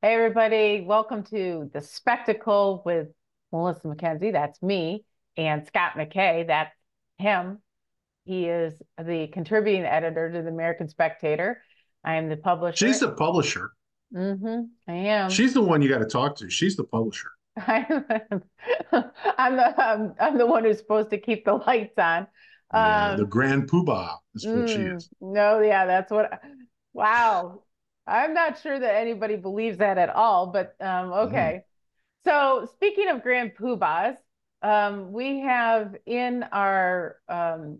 Hey, everybody. Welcome to The Spectacle with Melissa Mackenzie. That's me. And Scott McKay. That's him. He is the contributing editor to the American Spectator. I am the publisher. She's the publisher. Mm-hmm. I am. She's the one you got to talk to. She's the publisher. I'm, I'm the I'm, I'm, the one who's supposed to keep the lights on. Yeah, um, the grand poobah is what mm, she is. No, yeah, that's what. Wow, I'm not sure that anybody believes that at all, but um, okay. Mm. So speaking of grand poobahs, um, we have in our um,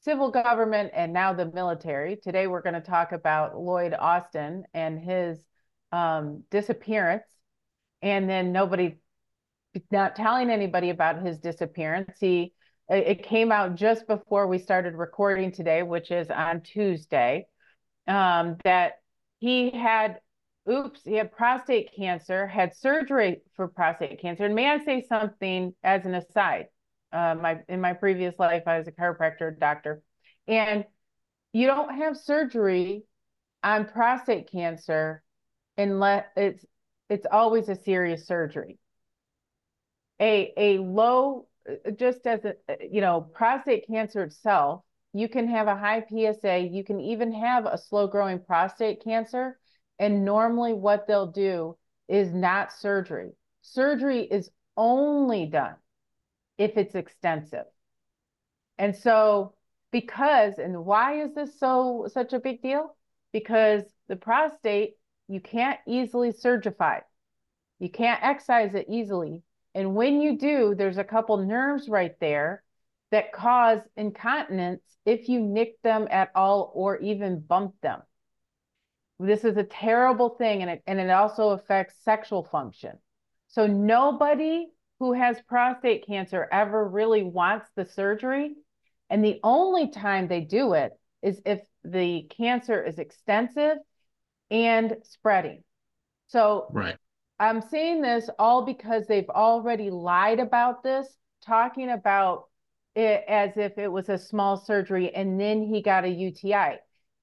civil government and now the military. Today we're going to talk about Lloyd Austin and his um, disappearance, and then nobody not telling anybody about his disappearance. He it came out just before we started recording today, which is on Tuesday, um, that he had, oops, he had prostate cancer, had surgery for prostate cancer. And may I say something as an aside? Uh, my in my previous life, I was a chiropractor doctor, and you don't have surgery on prostate cancer unless it's it's always a serious surgery. A a low, just as a you know, prostate cancer itself you can have a high PSA, you can even have a slow growing prostate cancer. And normally, what they'll do is not surgery. Surgery is only done if it's extensive. And so, because, and why is this so such a big deal? Because the prostate, you can't easily surgify. You can't excise it easily. And when you do, there's a couple nerves right there that cause incontinence if you nick them at all or even bump them. This is a terrible thing and it, and it also affects sexual function. So nobody who has prostate cancer ever really wants the surgery. And the only time they do it is if the cancer is extensive and spreading. So right. I'm saying this all because they've already lied about this, talking about it as if it was a small surgery and then he got a UTI.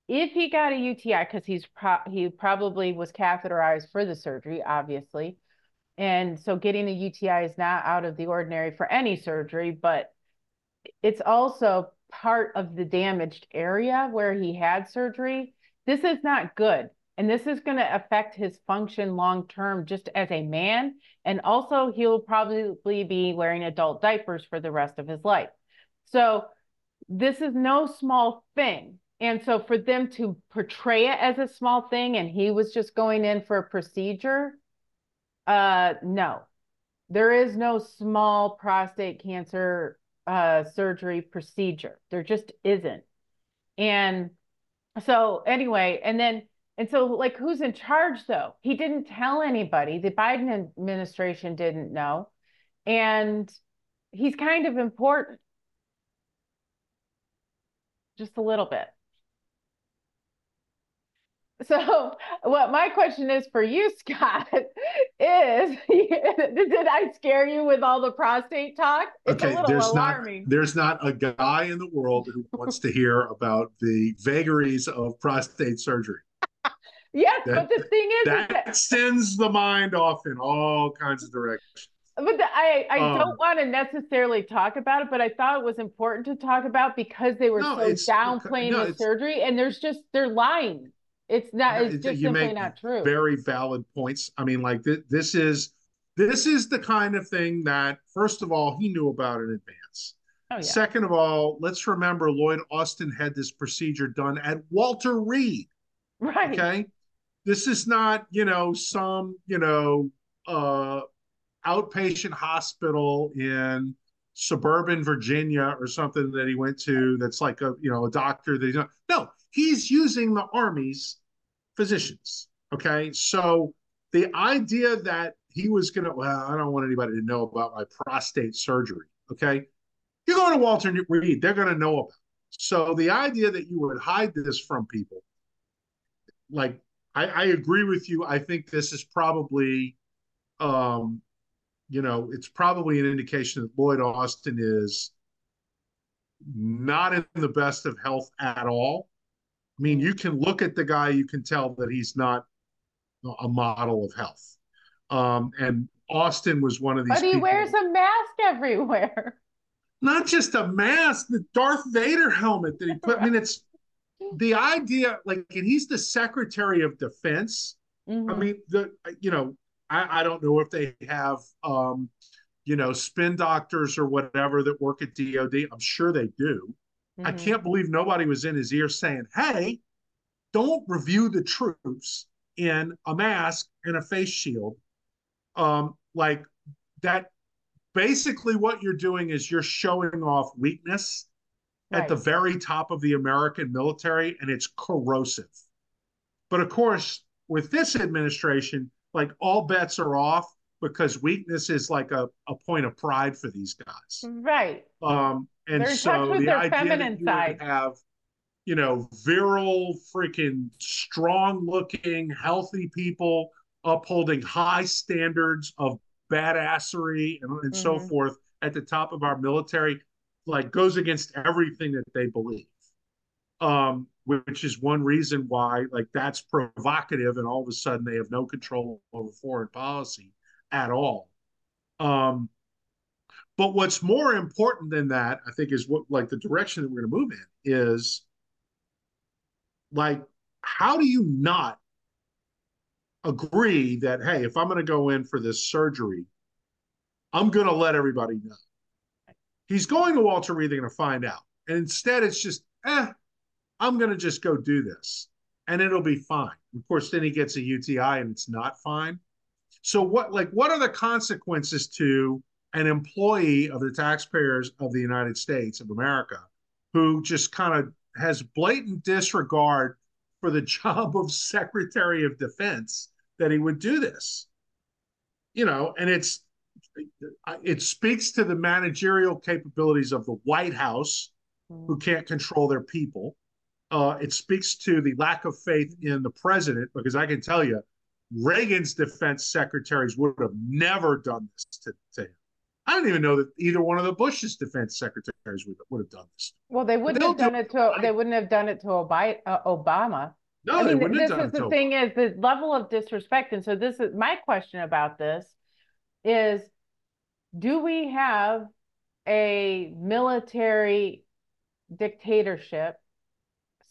If he got a UTI, because he's pro- he probably was catheterized for the surgery, obviously, and so getting a UTI is not out of the ordinary for any surgery, but it's also part of the damaged area where he had surgery. This is not good. And this is going to affect his function long term just as a man. And also, he'll probably be wearing adult diapers for the rest of his life. So this is no small thing. And so for them to portray it as a small thing and he was just going in for a procedure, uh, no, there is no small prostate cancer uh, surgery procedure. There just isn't. And so anyway, and then and so like who's in charge though? He didn't tell anybody. The Biden administration didn't know. And he's kind of important just a little bit. So, what my question is for you, Scott, is did I scare you with all the prostate talk? It's okay, there's alarming. not there's not a guy in the world who wants to hear about the vagaries of prostate surgery. yes, that, but the thing is that, that sends the mind off in all kinds of directions but the, I I um, don't want to necessarily talk about it, but I thought it was important to talk about because they were no, so downplaying no, the surgery, and there's just they're lying. It's not. It's just simply not true. Very valid points. I mean, like th- this is this is the kind of thing that first of all he knew about in advance. Oh, yeah. Second of all, let's remember Lloyd Austin had this procedure done at Walter Reed. Right. Okay. This is not, you know, some, you know, uh outpatient hospital in suburban Virginia or something that he went to that's like a you know a doctor that he's not no he's using the army's physicians okay? So the idea that he was gonna well I don't want anybody to know about my prostate surgery okay? You're going to Walter Reed they're gonna know about it. so the idea that you would hide this from people like I, I agree with you. I think this is probably um you know, it's probably an indication that Lloyd Austin is not in the best of health at all. I mean, you can look at the guy, you can tell that he's not a model of health. Um, and Austin was one of these. But he wears a mask everywhere. Not just a mask, the Darth Vader helmet that he put. I mean, it's the idea, like, and he's the Secretary of Defense. Mm-hmm. I mean, the you know, I, I don't know if they have um, you know, spin doctors or whatever that work at DOD. I'm sure they do. Mm-hmm. I can't believe nobody was in his ear saying, hey, don't review the troops in a mask and a face shield. Um, like that, basically, what you're doing is you're showing off weakness right. at the very top of the American military, and it's corrosive. But of course, with this administration, like all bets are off because weakness is like a, a point of pride for these guys. Right. Um, and They're so the idea that you side. have, you know, virile, freaking strong looking, healthy people upholding high standards of badassery and, and mm-hmm. so forth at the top of our military, like goes against everything that they believe. Um, which is one reason why like that's provocative and all of a sudden they have no control over foreign policy at all. Um, but what's more important than that, I think, is what like the direction that we're going to move in is like, how do you not agree that, hey, if I'm going to go in for this surgery, I'm going to let everybody know? He's going to Walter Reed, they're going to find out. And instead, it's just, eh, I'm going to just go do this and it'll be fine. Of course, then he gets a UTI and it's not fine. So what like what are the consequences to an employee of the taxpayers of the United States of America who just kind of has blatant disregard for the job of Secretary of Defense that he would do this? You know, and it's it speaks to the managerial capabilities of the White House, who mm. can't control their people. Uh, it speaks to the lack of faith in the president, because I can tell you, Reagan's defense secretaries would have never done this to, to him. I don't even know that either one of the Bush's defense secretaries would, would have done this. Well, they wouldn't have done it to. They wouldn't have done it to uh, Obama. No, I mean, they wouldn't this have done is the thing is the level of disrespect, and so this is my question about this: is do we have a military dictatorship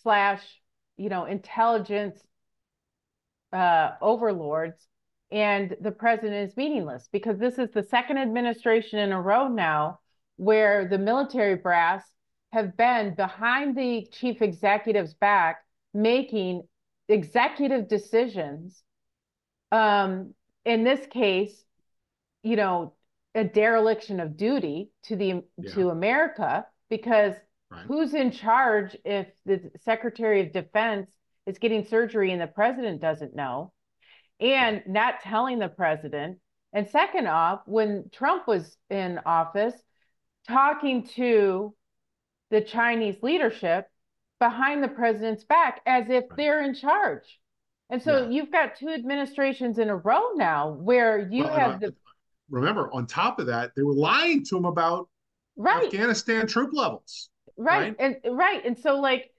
slash you know intelligence uh, overlords and the president is meaningless because this is the second administration in a row now where the military brass have been behind the chief executive's back making executive decisions um, in this case you know a dereliction of duty to the yeah. to america because right. who's in charge if the secretary of defense is getting surgery and the president doesn't know and not telling the president. And second off, when Trump was in office, talking to the Chinese leadership behind the president's back as if they're in charge. And so yeah. you've got two administrations in a row now where you well, have the. Remember, on top of that, they were lying to him about right. Afghanistan troop levels. Right. right. And right. And so, like,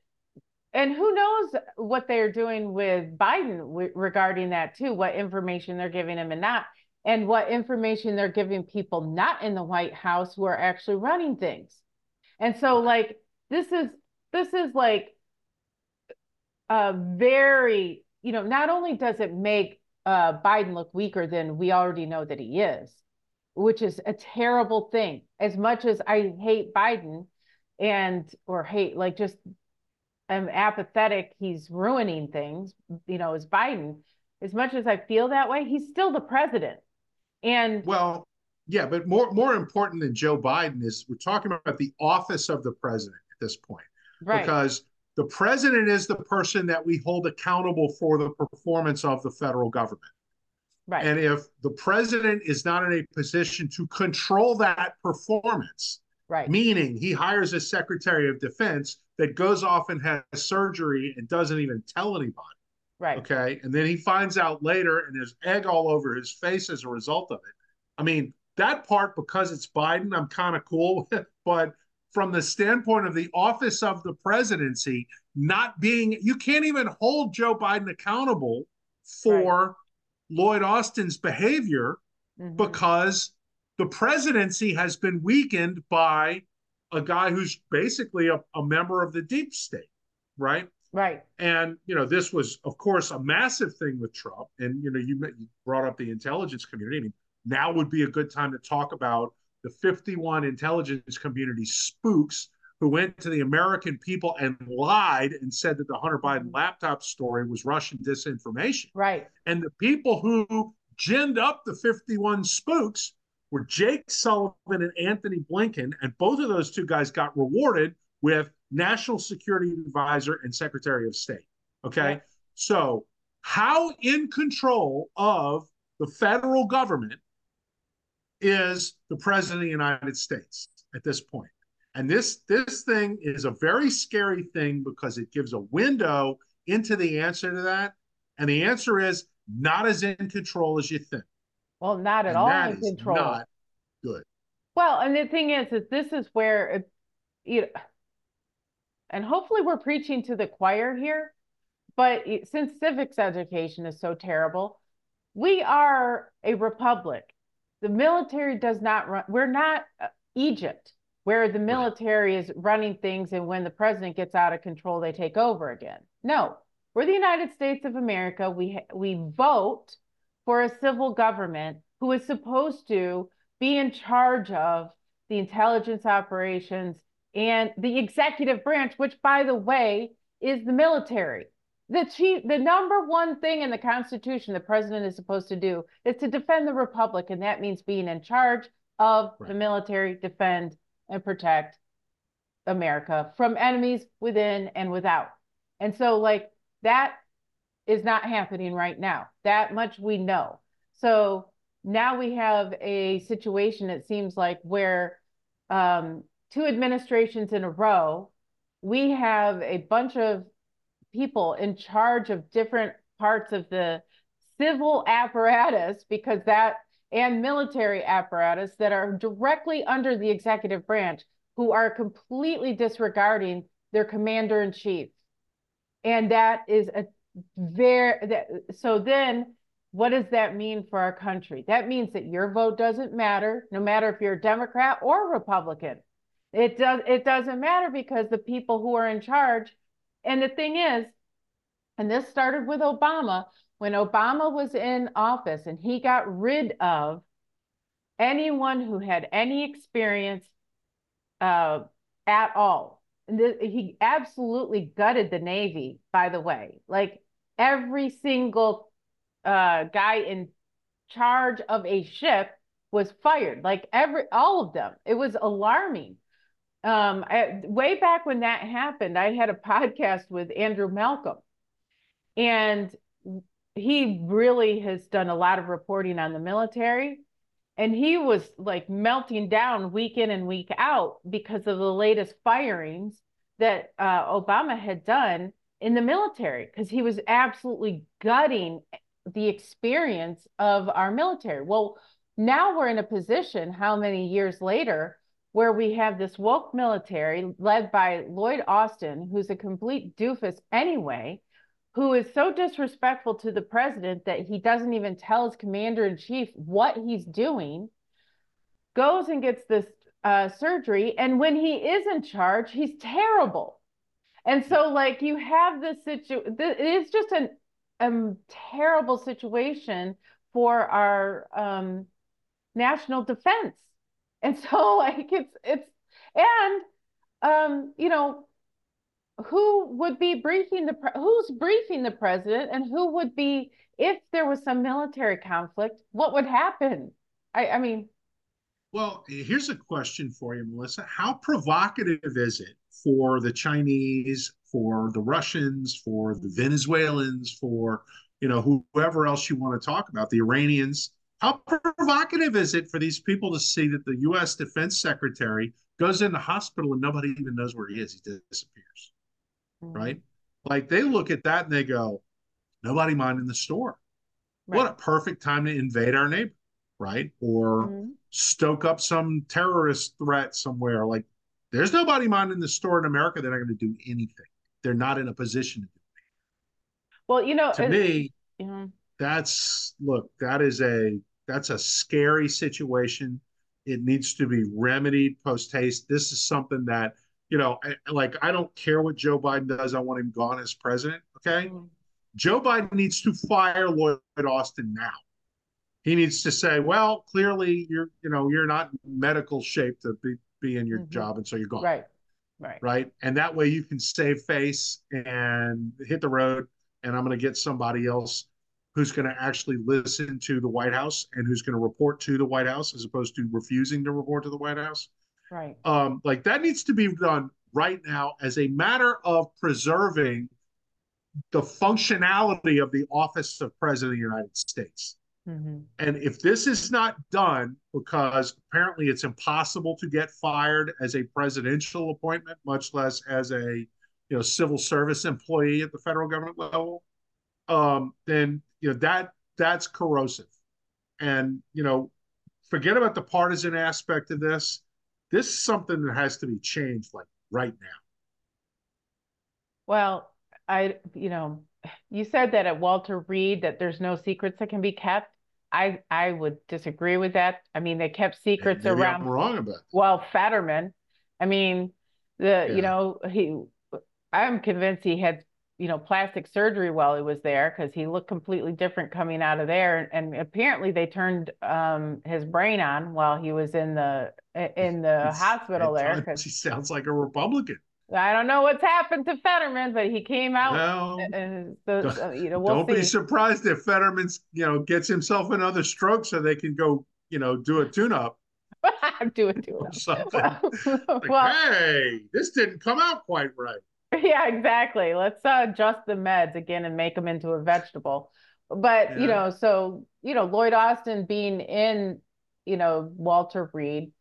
and who knows what they're doing with Biden w- regarding that too, what information they're giving him and not, and what information they're giving people not in the White House who are actually running things. And so like this is this is like a very, you know, not only does it make uh, Biden look weaker than we already know that he is, which is a terrible thing. As much as I hate Biden and or hate like just am apathetic, he's ruining things, you know, as Biden. As much as I feel that way, he's still the president. And well, yeah, but more more important than Joe Biden is we're talking about the office of the president at this point. Right. Because the president is the person that we hold accountable for the performance of the federal government. Right. And if the president is not in a position to control that performance, right. meaning he hires a secretary of defense that goes off and has surgery and doesn't even tell anybody. Right. Okay. And then he finds out later and there's egg all over his face as a result of it. I mean, that part, because it's Biden, I'm kind of cool with. But from the standpoint of the office of the presidency, not being, you can't even hold Joe Biden accountable for right. Lloyd Austin's behavior mm-hmm. because the presidency has been weakened by a guy who's basically a, a member of the deep state, right? Right. And you know, this was, of course, a massive thing with Trump. And you know, you, you brought up the intelligence community. I mean, now would be a good time to talk about the 51 intelligence community spooks who went to the American people and lied and said that the Hunter Biden laptop story was Russian disinformation. Right. And the people who ginned up the 51 spooks were Jake Sullivan and Antony Blinken. And both of those two guys got rewarded with National Security Advisor and Secretary of State. Okay. Yeah. So, how in control of the federal government is the President of the United States at this point? And this this thing is a very scary thing because it gives a window into the answer to that. And the answer is not as in control as you think. Well, not at and all in control. Not good. Well, and the thing is, is this is where it, you know, and hopefully we're preaching to the choir here. But since civics education is so terrible, we are a republic. The military does not run. We're not uh, Egypt where the military right. is running things and when the president gets out of control they take over again no we're the united states of america we we vote for a civil government who is supposed to be in charge of the intelligence operations and the executive branch which by the way is the military the chief the number one thing in the constitution the president is supposed to do is to defend the republic and that means being in charge of right. the military defend and protect America from enemies within and without. And so, like, that is not happening right now. That much we know. So now we have a situation, it seems like, where um, two administrations in a row, we have a bunch of people in charge of different parts of the civil apparatus because that and military apparatus that are directly under the executive branch who are completely disregarding their commander in chief. And that is a very that, so then what does that mean for our country? That means that your vote doesn't matter, no matter if you're a Democrat or Republican. It does it doesn't matter because the people who are in charge, and the thing is, and this started with Obama, when Obama was in office and he got rid of anyone who had any experience uh, at all. And he absolutely gutted the Navy, by the way. Like every single uh, guy in charge of a ship was fired, like every all of them. It was alarming. Um, I, way back when that happened, I had a podcast with Andrew Malcolm, and he really has done a lot of reporting on the military and he was like melting down week in and week out because of the latest firings that uh, Obama had done in the military because he was absolutely gutting the experience of our military. Well, now we're in a position, how many years later, where we have this woke military led by Lloyd Austin, who's a complete doofus anyway, who is so disrespectful to the president that he doesn't even tell his commander in chief what he's doing, goes and gets this uh, surgery. And when he is in charge, he's terrible. And so, like, you have this situation, it is just an, a terrible situation for our um, national defense. And so, like, it's, it's, and, um, you know, who would be briefing the who's briefing the president and who would be if there was some military conflict what would happen? I, I mean. Well here's a question for you melissa. How provocative is it for the chinese for the russians for the venezuelans for you know whoever else you want to talk about the iranians? How provocative is it for these people to see that the u.s defense secretary goes in the hospital and nobody even knows where he is? He disappears mm-hmm. right? Like they look at that and they go, nobody mind in the store. Right. What a perfect time to invade our neighbor, right? Or mm-hmm. stoke up some terrorist threat somewhere. Like there's nobody mind in the store in America. They're not going to do anything. They're not in a position to do anything. Well, you know, to me, yeah. that's look, that is a that's a scary situation. It needs to be remedied post haste. This is something that you know, I, like I don't care what Joe Biden does. I want him gone as president. Okay, mm-hmm. Joe Biden needs to fire Lloyd Austin now. He needs to say, well, clearly you're you know you're not medical shape to be be in your mm-hmm. job, and so you're gone. Right. Right. Right. And that way you can save face and hit the road. And I'm going to get somebody else who's going to actually listen to the White House and who's going to report to the White House as opposed to refusing to report to the White House. Right. Um, like that needs to be done right now as a matter of preserving the functionality of the office of President of the United States. Mm-hmm. And if this is not done, because apparently it's impossible to get fired as a presidential appointment, much less as a you know civil service employee at the federal government level, um, then you know that that's corrosive. And you know, forget about the partisan aspect of this. This is something that has to be changed like right now. Well, I you know, you said that at Walter Reed that there's no secrets that can be kept. I I would disagree with that. I mean, they kept secrets Maybe around. I'm wrong about. That. Well, Fetterman. I mean, the yeah. you know he. I'm convinced he had you know plastic surgery while he was there because he looked completely different coming out of there and, and apparently they turned um, his brain on while he was in the in the it's, hospital there because he sounds like a republican I don't know what's happened to Fetterman, but he came out. Well, and so, you know, we'll don't see. be surprised if Fetterman's, you know, gets himself another stroke so they can go, you know, do a tune-up. do a tune-up. Something. like, well, hey, this didn't come out quite right. yeah, exactly. Let's uh, adjust the meds again and make them into a vegetable. But, yeah. you know, so, you know, Lloyd Austin being in, you know, Walter Reed,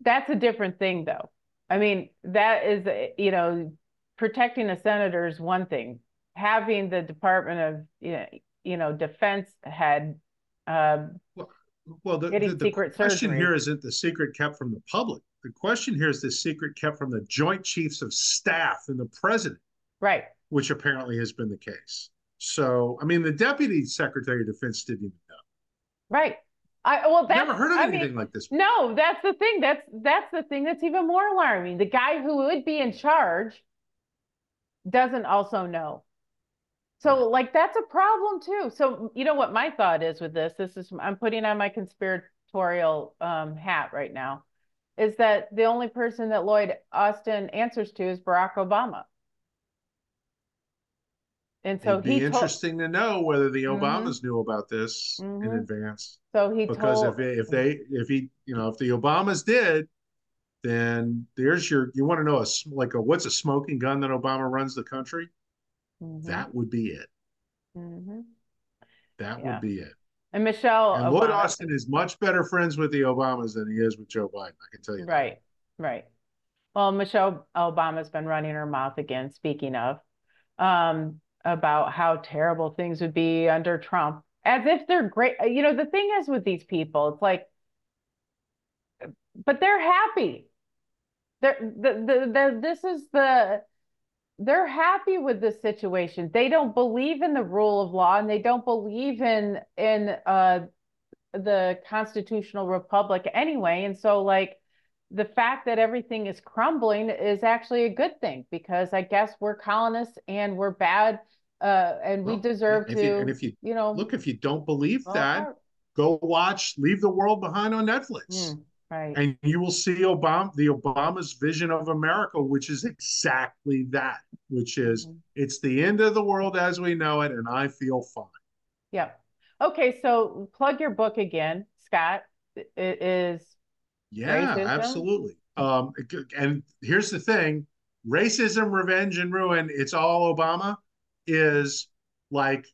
that's a different thing, though. I mean, that is, you know, protecting a senator is one thing. Having the Department of, you know, you know Defense head uh, well, well, the, the, the question surgery. here isn't the secret kept from the public. The question here is the secret kept from the Joint Chiefs of Staff and the President, right? Which apparently has been the case. So, I mean, the Deputy Secretary of Defense didn't even know. Right. I well, that's, never heard of anything I mean, like this. Before. No, that's the thing. That's that's the thing that's even more alarming. The guy who would be in charge doesn't also know. So, like, that's a problem too. So, you know what my thought is with this? This is I'm putting on my conspiratorial um, hat right now is that the only person that Lloyd Austin answers to is Barack Obama. And so It'd be interesting to know whether the mm-hmm. Obamas mm-hmm. knew about this mm-hmm. in advance. So he because told... if if they if he you know if the Obamas did, then there's your you want to know a like a what's a smoking gun that Obama runs the country? Mm-hmm. That would be it. Mm-hmm. That yeah. would be it. And Michelle and Lloyd Austin is much better friends with the Obamas than he is with Joe Biden. I can tell you. Right, that. right. Well, Michelle Obama's been running her mouth again. Speaking of, um, about how terrible things would be under Trump, as if they're great. You know, the thing is with these people, it's like, but they're happy. They're the the, the this is the they're happy with this situation. They don't believe in the rule of law and they don't believe in in uh, the constitutional republic anyway. And so like the fact that everything is crumbling is actually a good thing because I guess we're colonists and we're bad uh, and well, we deserve to you, and if you, you know look if you don't believe that go watch Leave the World Behind on Netflix. Mm. Right. And you will see Obama, the Obama's vision of America, which is exactly that, which is mm-hmm. it's the end of the world as we know it, and I feel fine. Yep. Okay, so plug your book again, Scott. It is yeah, racism. absolutely. Um, and here's the thing: racism, revenge, and ruin. It's all Obama. Is like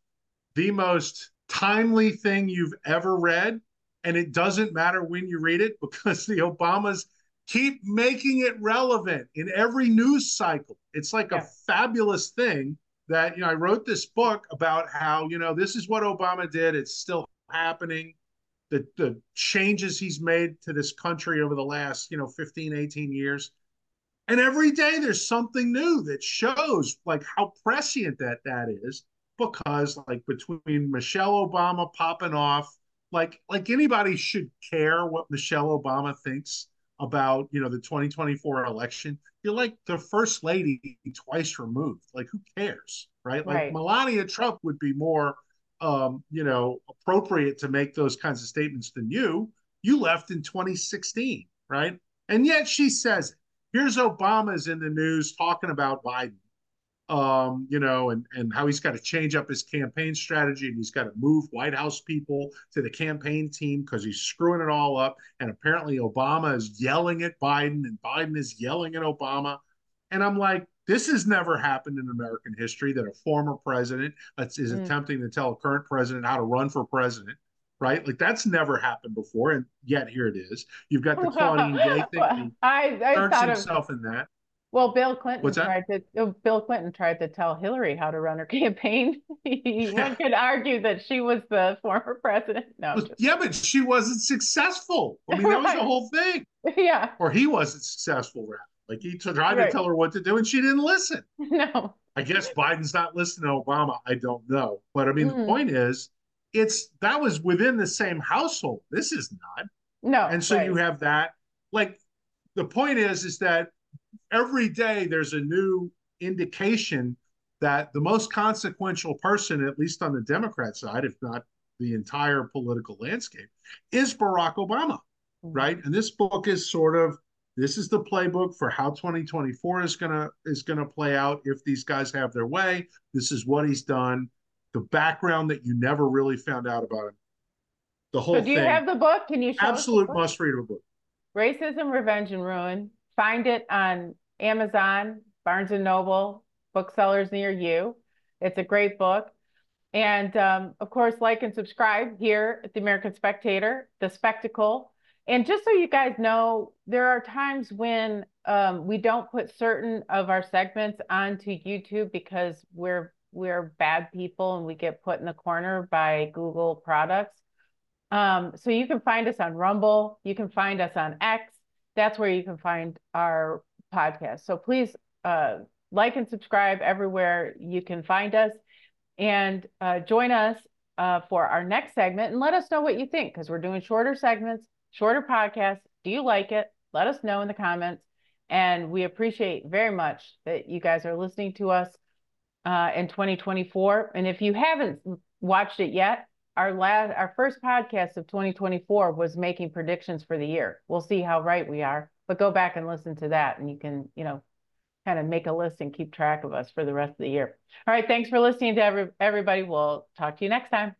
the most timely thing you've ever read and it doesn't matter when you read it because the Obamas keep making it relevant in every news cycle. It's like yeah. a fabulous thing that, you know, I wrote this book about how, you know, this is what Obama did. It's still happening. The, the changes he's made to this country over the last, you know, 15, 18 years. And every day there's something new that shows like how prescient that that is. because like between Michelle Obama popping off, like like anybody should care what Michelle Obama thinks about you know the 2024 election. You're like the first lady twice removed. Like who cares, right? Like right. Melania Trump would be more um, you know appropriate to make those kinds of statements than you. You left in 2016, right? And yet she says it. Here's Obama's in the news talking about Biden um, you know, and and how he's got to change up his campaign strategy and he's got to move White House people to the campaign team because he's screwing it all up. And apparently Obama is yelling at Biden and Biden is yelling at Obama. And I'm like, this has never happened in American history that a former president is mm. attempting to tell a current president how to run for president. Right, like that's never happened before, and yet here it is. You've got the Claudine Gay thing. I, I turns himself of, in that. Well, Bill Clinton tried to oh, Bill Clinton tried to tell Hillary how to run her campaign. One could argue that she was the former president. No, yeah, but she wasn't successful. I mean, that was the whole thing. Yeah, or he wasn't successful, rather. Like he tried right. to tell her what to do, and she didn't listen. No, I guess Biden's not listening to Obama. I don't know, but I mean, mm. the point is, it's that was within the same household. This is not. No, and so right. you have that. Like the point is, is that every day there's a new indication that the most consequential person, at least on the Democrat side, if not the entire political landscape, is Barack Obama, mm-hmm. right? And this book is sort of this is the playbook for how 2024 is gonna is gonna play out if these guys have their way. This is what he's done. The background that you never really found out about him. The whole. So do you thing, have the book? Can you show absolute must read of a book? Racism, Revenge, and Ruin Find it on Amazon, Barnes and Noble, booksellers near you. It's a great book. And um, of course, like and subscribe here at the American Spectator, The Spectacle. And just so you guys know, there are times when um, we don't put certain of our segments onto YouTube because we're we're bad people and we get put in the corner by Google products. Um, so you can find us on Rumble, you can find us on X, that's where you can find our podcast. So please uh, like and subscribe everywhere you can find us and uh, join us uh, for our next segment and let us know what you think because we're doing shorter segments, shorter podcasts. Do you like it? Let us know in the comments. And we appreciate very much that you guys are listening to us uh, in 2024. And if you haven't watched it yet, our last our first podcast of 2024 was making predictions for the year. We'll see how right we are, but go back and listen to that and you can, you know, kind of make a list and keep track of us for the rest of the year. All right, thanks for listening to every, everybody. We'll talk to you next time.